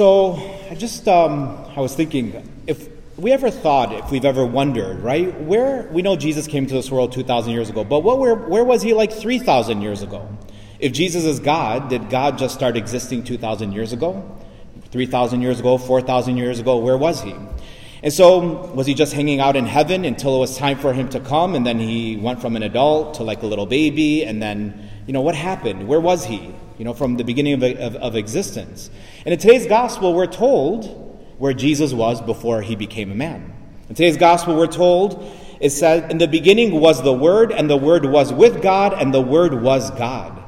So I just um, I was thinking if we ever thought, if we've ever wondered, right, where we know Jesus came to this world 2,000 years ago, but what, where, where was he like 3,000 years ago? If Jesus is God, did God just start existing 2,000 years ago? 3,000 years ago, 4,000 years ago, where was he? And so, was he just hanging out in heaven until it was time for him to come, and then he went from an adult to like a little baby, and then, you know, what happened? Where was he? You know, from the beginning of, of, of existence. And in today's gospel, we're told where Jesus was before he became a man. In today's gospel, we're told it says, In the beginning was the Word, and the Word was with God, and the Word was God.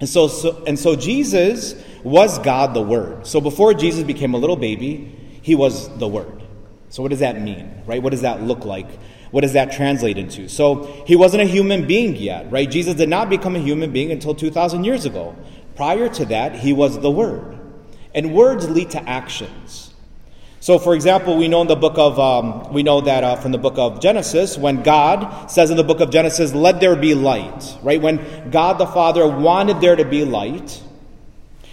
And so, so, and so Jesus was God the Word. So before Jesus became a little baby, he was the Word. So what does that mean, right? What does that look like? What does that translate into? So he wasn't a human being yet, right? Jesus did not become a human being until 2,000 years ago. Prior to that, he was the Word. And words lead to actions. So, for example, we know in the book of um, we know that uh, from the book of Genesis, when God says in the book of Genesis, "Let there be light," right? When God the Father wanted there to be light,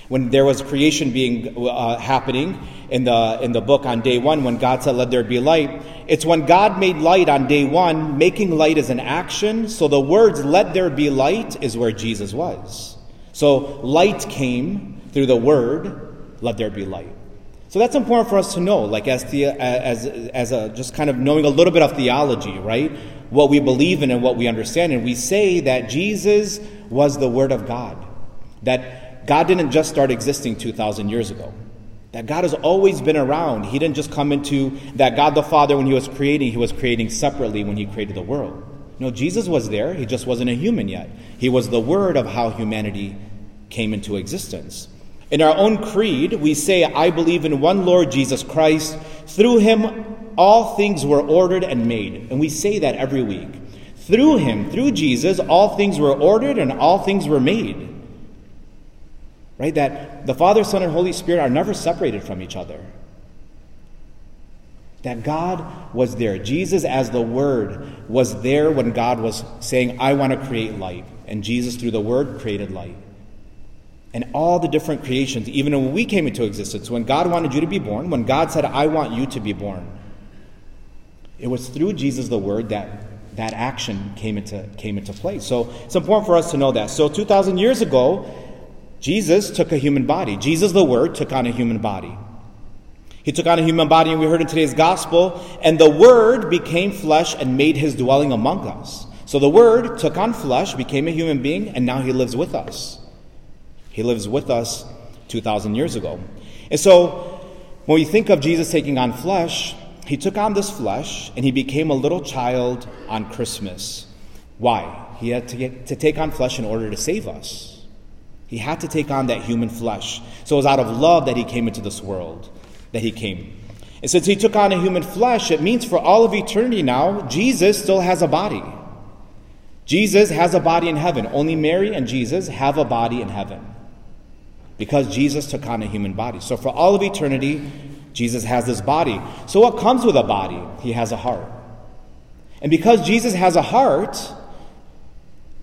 when there was creation being uh, happening in the in the book on day one, when God said, "Let there be light," it's when God made light on day one. Making light is an action. So the words "Let there be light" is where Jesus was. So light came through the word "Let there be light." So that's important for us to know, like as the, as as a just kind of knowing a little bit of theology, right? What we believe in and what we understand, and we say that Jesus was the Word of God, that God didn't just start existing two thousand years ago, that God has always been around. He didn't just come into that God the Father when He was creating; He was creating separately when He created the world. No, Jesus was there. He just wasn't a human yet. He was the Word of how humanity came into existence. In our own creed, we say, I believe in one Lord Jesus Christ. Through him, all things were ordered and made. And we say that every week. Through him, through Jesus, all things were ordered and all things were made. Right? That the Father, Son, and Holy Spirit are never separated from each other. That God was there. Jesus, as the Word, was there when God was saying, I want to create light. And Jesus, through the Word, created light and all the different creations, even when we came into existence, when God wanted you to be born, when God said, I want you to be born, it was through Jesus the Word that that action came into, came into place. So it's important for us to know that. So 2,000 years ago, Jesus took a human body. Jesus the Word took on a human body. He took on a human body, and we heard in today's gospel, and the Word became flesh and made his dwelling among us. So the Word took on flesh, became a human being, and now he lives with us. He lives with us 2,000 years ago. And so, when we think of Jesus taking on flesh, he took on this flesh and he became a little child on Christmas. Why? He had to, get, to take on flesh in order to save us. He had to take on that human flesh. So it was out of love that he came into this world, that he came. And since he took on a human flesh, it means for all of eternity now, Jesus still has a body. Jesus has a body in heaven. Only Mary and Jesus have a body in heaven because Jesus took on a human body. So for all of eternity, Jesus has this body. So what comes with a body? He has a heart. And because Jesus has a heart,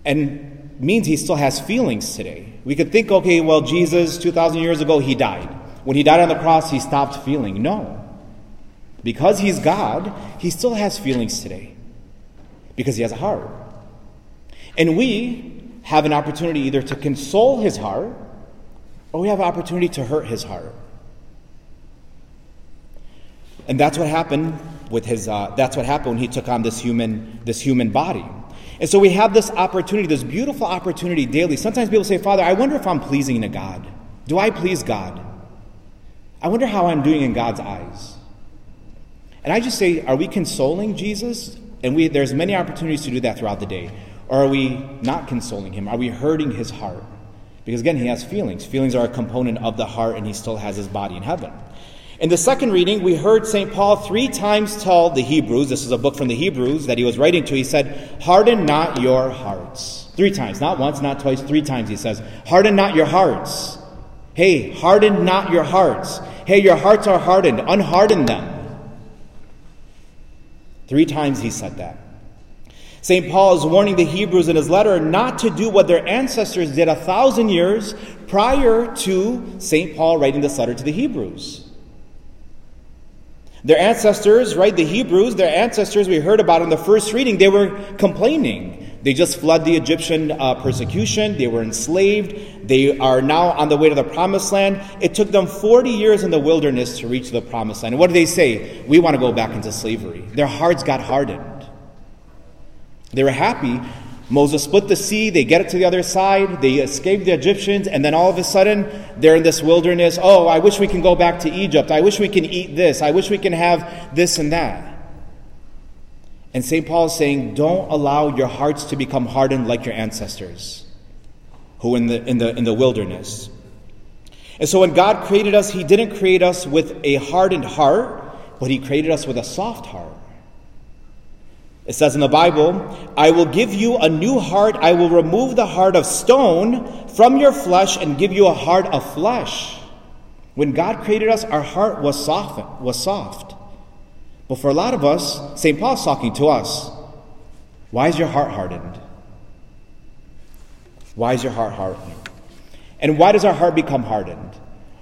and means he still has feelings today. We could think, okay, well, Jesus, 2,000 years ago, he died. When he died on the cross, he stopped feeling. No. Because he's God, he still has feelings today. Because he has a heart. And we have an opportunity either to console his heart or we have an opportunity to hurt his heart. And that's what happened with his uh, that's what happened when he took on this human this human body. And so we have this opportunity, this beautiful opportunity daily. Sometimes people say, Father, I wonder if I'm pleasing to God. Do I please God? I wonder how I'm doing in God's eyes. And I just say, are we consoling Jesus? And we, there's many opportunities to do that throughout the day. Or are we not consoling him? Are we hurting his heart? Because again, he has feelings. Feelings are a component of the heart, and he still has his body in heaven. In the second reading, we heard St. Paul three times tell the Hebrews, this is a book from the Hebrews that he was writing to, he said, Harden not your hearts. Three times, not once, not twice, three times he says, Harden not your hearts. Hey, harden not your hearts. Hey, your hearts are hardened. Unharden them. Three times he said that. St. Paul is warning the Hebrews in his letter not to do what their ancestors did a thousand years prior to St. Paul writing this letter to the Hebrews. Their ancestors, right, the Hebrews, their ancestors we heard about in the first reading, they were complaining. They just fled the Egyptian uh, persecution. They were enslaved. They are now on the way to the promised land. It took them 40 years in the wilderness to reach the promised land. And what do they say? We want to go back into slavery. Their hearts got hardened. They were happy. Moses split the sea, they get it to the other side, they escape the Egyptians, and then all of a sudden they're in this wilderness. Oh, I wish we can go back to Egypt. I wish we can eat this. I wish we can have this and that. And St. Paul is saying, don't allow your hearts to become hardened like your ancestors who in the, in the, in the wilderness. And so when God created us, He didn't create us with a hardened heart, but He created us with a soft heart. It says in the Bible, I will give you a new heart. I will remove the heart of stone from your flesh and give you a heart of flesh. When God created us, our heart was soft. Was soft. But for a lot of us, St. Paul's talking to us. Why is your heart hardened? Why is your heart hardened? And why does our heart become hardened?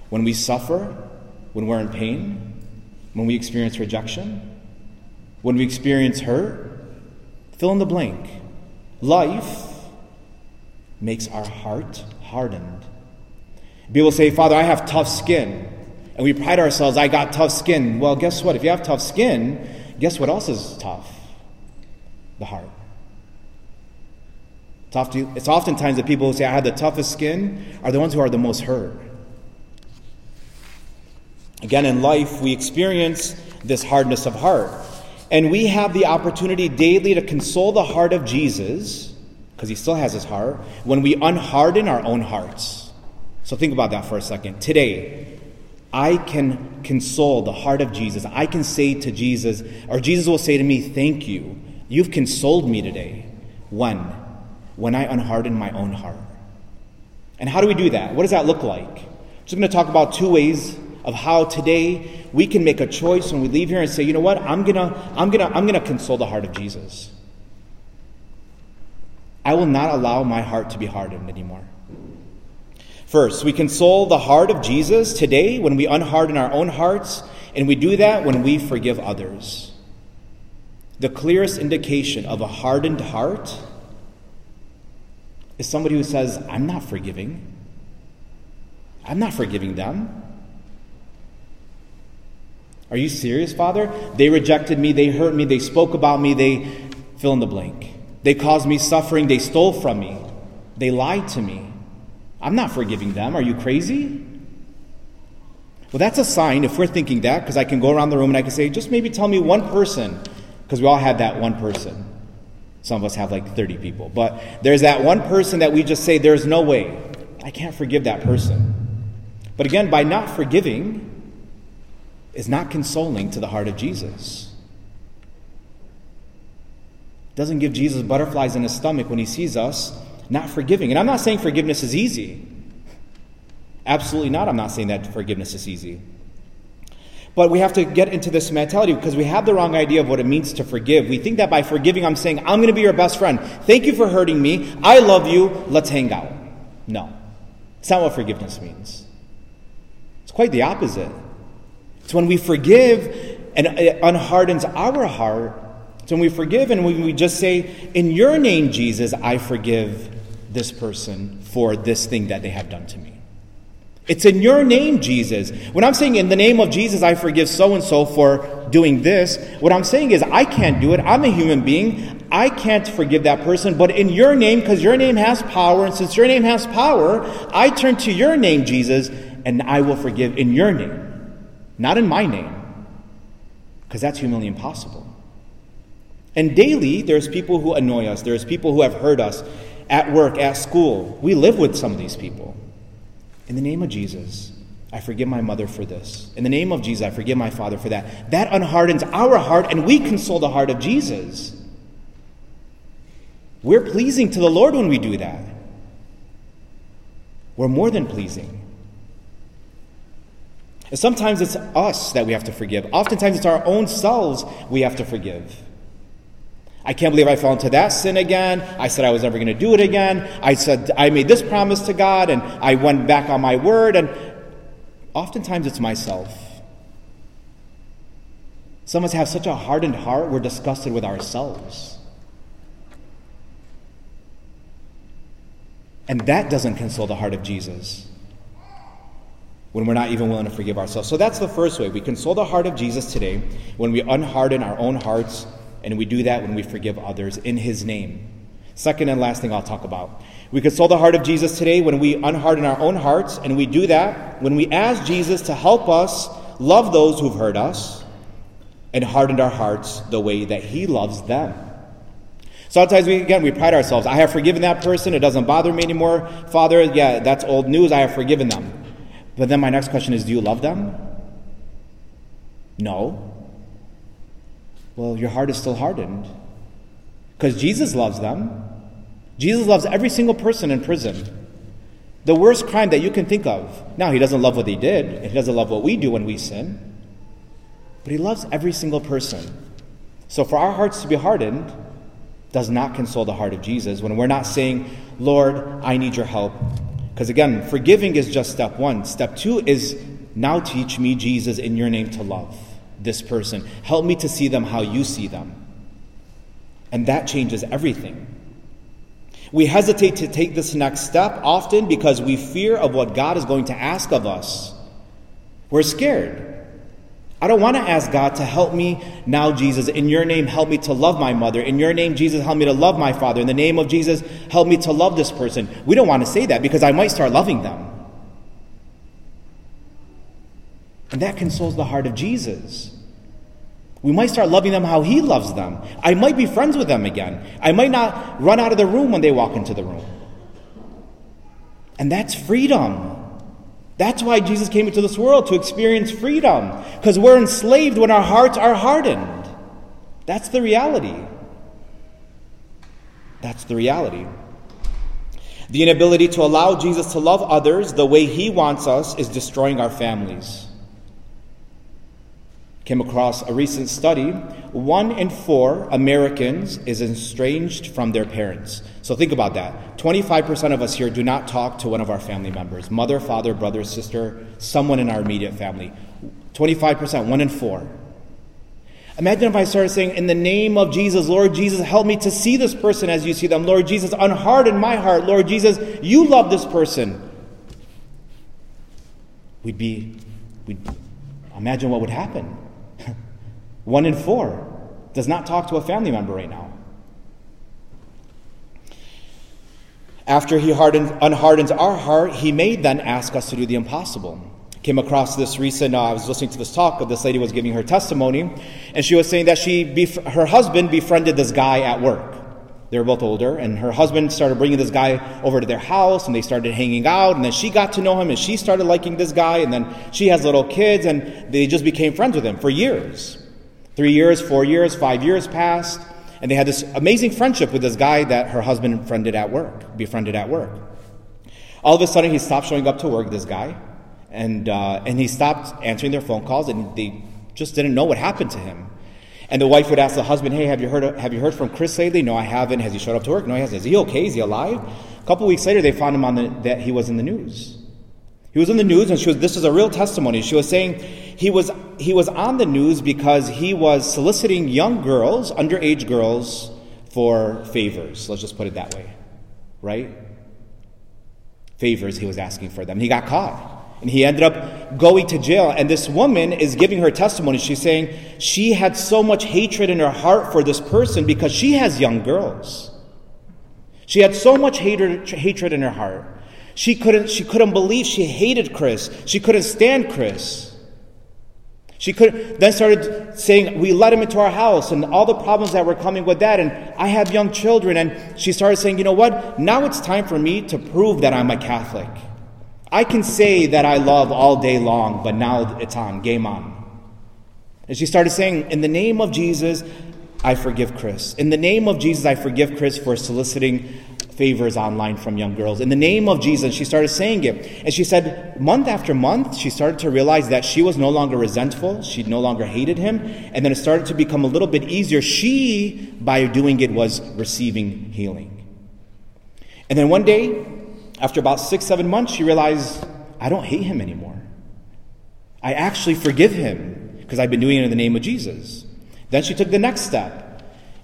When we suffer, when we're in pain, when we experience rejection, when we experience hurt, Fill in the blank. Life makes our heart hardened. People say, Father, I have tough skin. And we pride ourselves, I got tough skin. Well, guess what? If you have tough skin, guess what else is tough? The heart. It's, often, it's oftentimes the people who say, I have the toughest skin, are the ones who are the most hurt. Again, in life, we experience this hardness of heart. And we have the opportunity daily to console the heart of Jesus, because he still has his heart, when we unharden our own hearts. So think about that for a second. Today, I can console the heart of Jesus. I can say to Jesus, or Jesus will say to me, Thank you. You've consoled me today. When? When I unharden my own heart. And how do we do that? What does that look like? So I'm just going to talk about two ways of how today we can make a choice when we leave here and say, you know what, I'm gonna, I'm gonna, I'm gonna console the heart of Jesus. I will not allow my heart to be hardened anymore. First, we console the heart of Jesus today when we unharden our own hearts, and we do that when we forgive others. The clearest indication of a hardened heart is somebody who says, I'm not forgiving. I'm not forgiving them. Are you serious, Father? They rejected me, they hurt me, they spoke about me, they fill in the blank. They caused me suffering, they stole from me, they lied to me. I'm not forgiving them. Are you crazy? Well, that's a sign if we're thinking that, because I can go around the room and I can say, just maybe tell me one person, because we all had that one person. Some of us have like 30 people. But there's that one person that we just say, there's no way. I can't forgive that person. But again, by not forgiving, is not consoling to the heart of Jesus. Doesn't give Jesus butterflies in his stomach when he sees us not forgiving. And I'm not saying forgiveness is easy. Absolutely not. I'm not saying that forgiveness is easy. But we have to get into this mentality because we have the wrong idea of what it means to forgive. We think that by forgiving, I'm saying, I'm going to be your best friend. Thank you for hurting me. I love you. Let's hang out. No. It's not what forgiveness means. It's quite the opposite. It's when we forgive and it unhardens our heart. It's when we forgive and when we just say, In your name, Jesus, I forgive this person for this thing that they have done to me. It's in your name, Jesus. When I'm saying in the name of Jesus, I forgive so and so for doing this, what I'm saying is I can't do it. I'm a human being. I can't forgive that person. But in your name, because your name has power, and since your name has power, I turn to your name, Jesus, and I will forgive in your name not in my name, because that's humanly impossible. And daily, there's people who annoy us, there's people who have hurt us at work, at school. We live with some of these people. In the name of Jesus, I forgive my mother for this. In the name of Jesus, I forgive my father for that. That unhardens our heart, and we console the heart of Jesus. We're pleasing to the Lord when we do that. We're more than pleasing. And sometimes it's us that we have to forgive. Oftentimes it's our own selves we have to forgive. I can't believe I fell into that sin again. I said I was never going to do it again. I said I made this promise to God and I went back on my word. And oftentimes it's myself. Some of us have such a hardened heart, we're disgusted with ourselves. And that doesn't console the heart of Jesus when we're not even willing to forgive ourselves. So that's the first way. We console the heart of Jesus today when we unharden our own hearts, and we do that when we forgive others in His name. Second and last thing I'll talk about. We console the heart of Jesus today when we unharden our own hearts, and we do that when we ask Jesus to help us love those who've hurt us and hardened our hearts the way that He loves them. Sometimes we again we pride ourselves. I have forgiven that person. It doesn't bother me anymore. Father, yeah, that's old news. I have forgiven them. But then my next question is, do you love them? No. Well, your heart is still hardened. Because Jesus loves them. Jesus loves every single person in prison. The worst crime that you can think of. Now, he doesn't love what they did, and he doesn't love what we do when we sin. But he loves every single person. So for our hearts to be hardened does not console the heart of Jesus when we're not saying, Lord, I need your help. Because again, forgiving is just step one. Step two is now teach me, Jesus, in your name to love this person. Help me to see them how you see them. And that changes everything. We hesitate to take this next step often because we fear of what God is going to ask of us. We're scared. I don't want to ask God to help me now, Jesus. In your name, help me to love my mother. In your name, Jesus, help me to love my father. In the name of Jesus, help me to love this person. We don't want to say that because I might start loving them. And that consoles the heart of Jesus. We might start loving them how He loves them. I might be friends with them again. I might not run out of the room when they walk into the room. And that's freedom. That's why Jesus came into this world to experience freedom, because we're enslaved when our hearts are hardened. That's the reality. That's the reality. The inability to allow Jesus to love others the way he wants us is destroying our families came across a recent study one in four Americans is estranged from their parents. So think about that. 25% of us here do not talk to one of our family members mother, father, brother, sister, someone in our immediate family. 25%, one in four. Imagine if I started saying, In the name of Jesus, Lord Jesus, help me to see this person as you see them. Lord Jesus, unharden my heart. Lord Jesus, you love this person. We'd be, we'd imagine what would happen. One in four does not talk to a family member right now. After he hardens, unhardens our heart, he may then ask us to do the impossible. Came across this recent, uh, I was listening to this talk of this lady was giving her testimony, and she was saying that she, bef- her husband befriended this guy at work. They were both older, and her husband started bringing this guy over to their house, and they started hanging out, and then she got to know him, and she started liking this guy, and then she has little kids, and they just became friends with him for years. Three years, four years, five years passed, and they had this amazing friendship with this guy that her husband friended at work, befriended at work. All of a sudden, he stopped showing up to work, this guy, and, uh, and he stopped answering their phone calls, and they just didn't know what happened to him. And the wife would ask the husband, Hey, have you heard, have you heard from Chris lately? No, I haven't. Has he showed up to work? No, he hasn't. Is he okay? Is he alive? A couple weeks later, they found him on the, that he was in the news. He was in the news, and she was, this is a real testimony. She was saying he was, he was on the news because he was soliciting young girls, underage girls, for favors. Let's just put it that way. Right? Favors he was asking for them. He got caught. And he ended up going to jail. And this woman is giving her testimony. She's saying she had so much hatred in her heart for this person because she has young girls. She had so much hatred, hatred in her heart. She couldn't, she couldn't believe she hated Chris. She couldn't stand Chris. She could then started saying, We let him into our house and all the problems that were coming with that. And I have young children. And she started saying, You know what? Now it's time for me to prove that I'm a Catholic. I can say that I love all day long, but now it's on, game on. And she started saying, In the name of Jesus, I forgive Chris. In the name of Jesus, I forgive Chris for soliciting favors online from young girls. In the name of Jesus, she started saying it. And she said, month after month, she started to realize that she was no longer resentful. She no longer hated him. And then it started to become a little bit easier. She, by doing it, was receiving healing. And then one day, after about six, seven months, she realized, I don't hate him anymore. I actually forgive him because I've been doing it in the name of Jesus. Then she took the next step.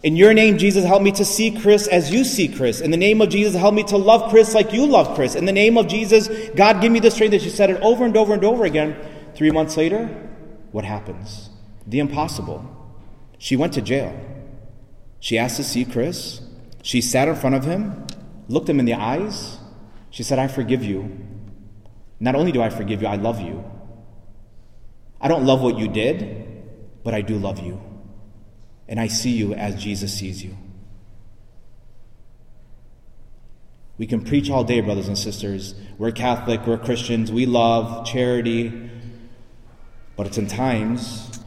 In your name, Jesus, help me to see Chris as you see Chris. In the name of Jesus, help me to love Chris like you love Chris. In the name of Jesus, God, give me the strength. that she said it over and over and over again. Three months later, what happens? The impossible. She went to jail. She asked to see Chris. She sat in front of him, looked him in the eyes. She said, I forgive you. Not only do I forgive you, I love you. I don't love what you did, but I do love you and I see you as Jesus sees you. We can preach all day, brothers and sisters. We're Catholic, we're Christians, we love charity, but it's in times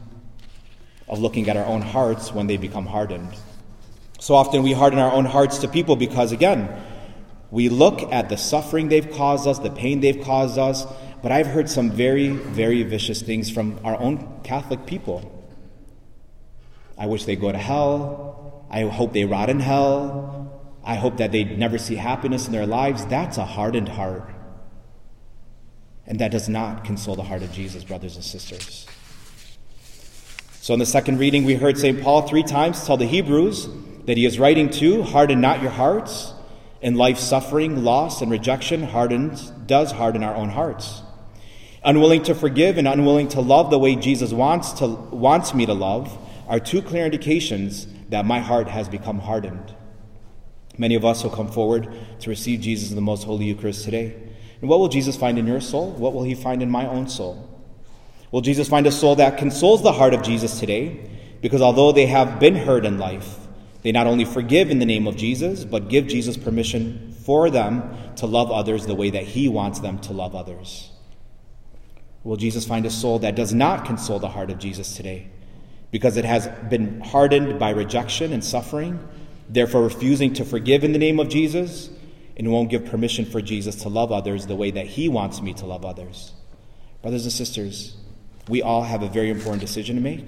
of looking at our own hearts when they become hardened. So often we harden our own hearts to people because, again, we look at the suffering they've caused us, the pain they've caused us, but I've heard some very, very vicious things from our own Catholic people. I wish they go to hell. I hope they rot in hell. I hope that they never see happiness in their lives. That's a hardened heart. And that does not console the heart of Jesus, brothers and sisters. So, in the second reading, we heard St. Paul three times tell the Hebrews that he is writing to harden not your hearts. In life, suffering, loss, and rejection hardens, does harden our own hearts. Unwilling to forgive and unwilling to love the way Jesus wants, to, wants me to love are two clear indications that my heart has become hardened. Many of us will come forward to receive Jesus in the most holy Eucharist today. And what will Jesus find in your soul? What will he find in my own soul? Will Jesus find a soul that consoles the heart of Jesus today? Because although they have been hurt in life, they not only forgive in the name of Jesus, but give Jesus permission for them to love others the way that he wants them to love others. Will Jesus find a soul that does not console the heart of Jesus today? Because it has been hardened by rejection and suffering, therefore refusing to forgive in the name of Jesus, and won't give permission for Jesus to love others the way that He wants me to love others. Brothers and sisters, we all have a very important decision to make.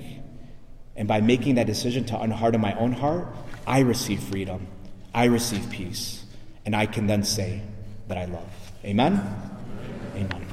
And by making that decision to unharden my own heart, I receive freedom, I receive peace, and I can then say that I love. Amen amen?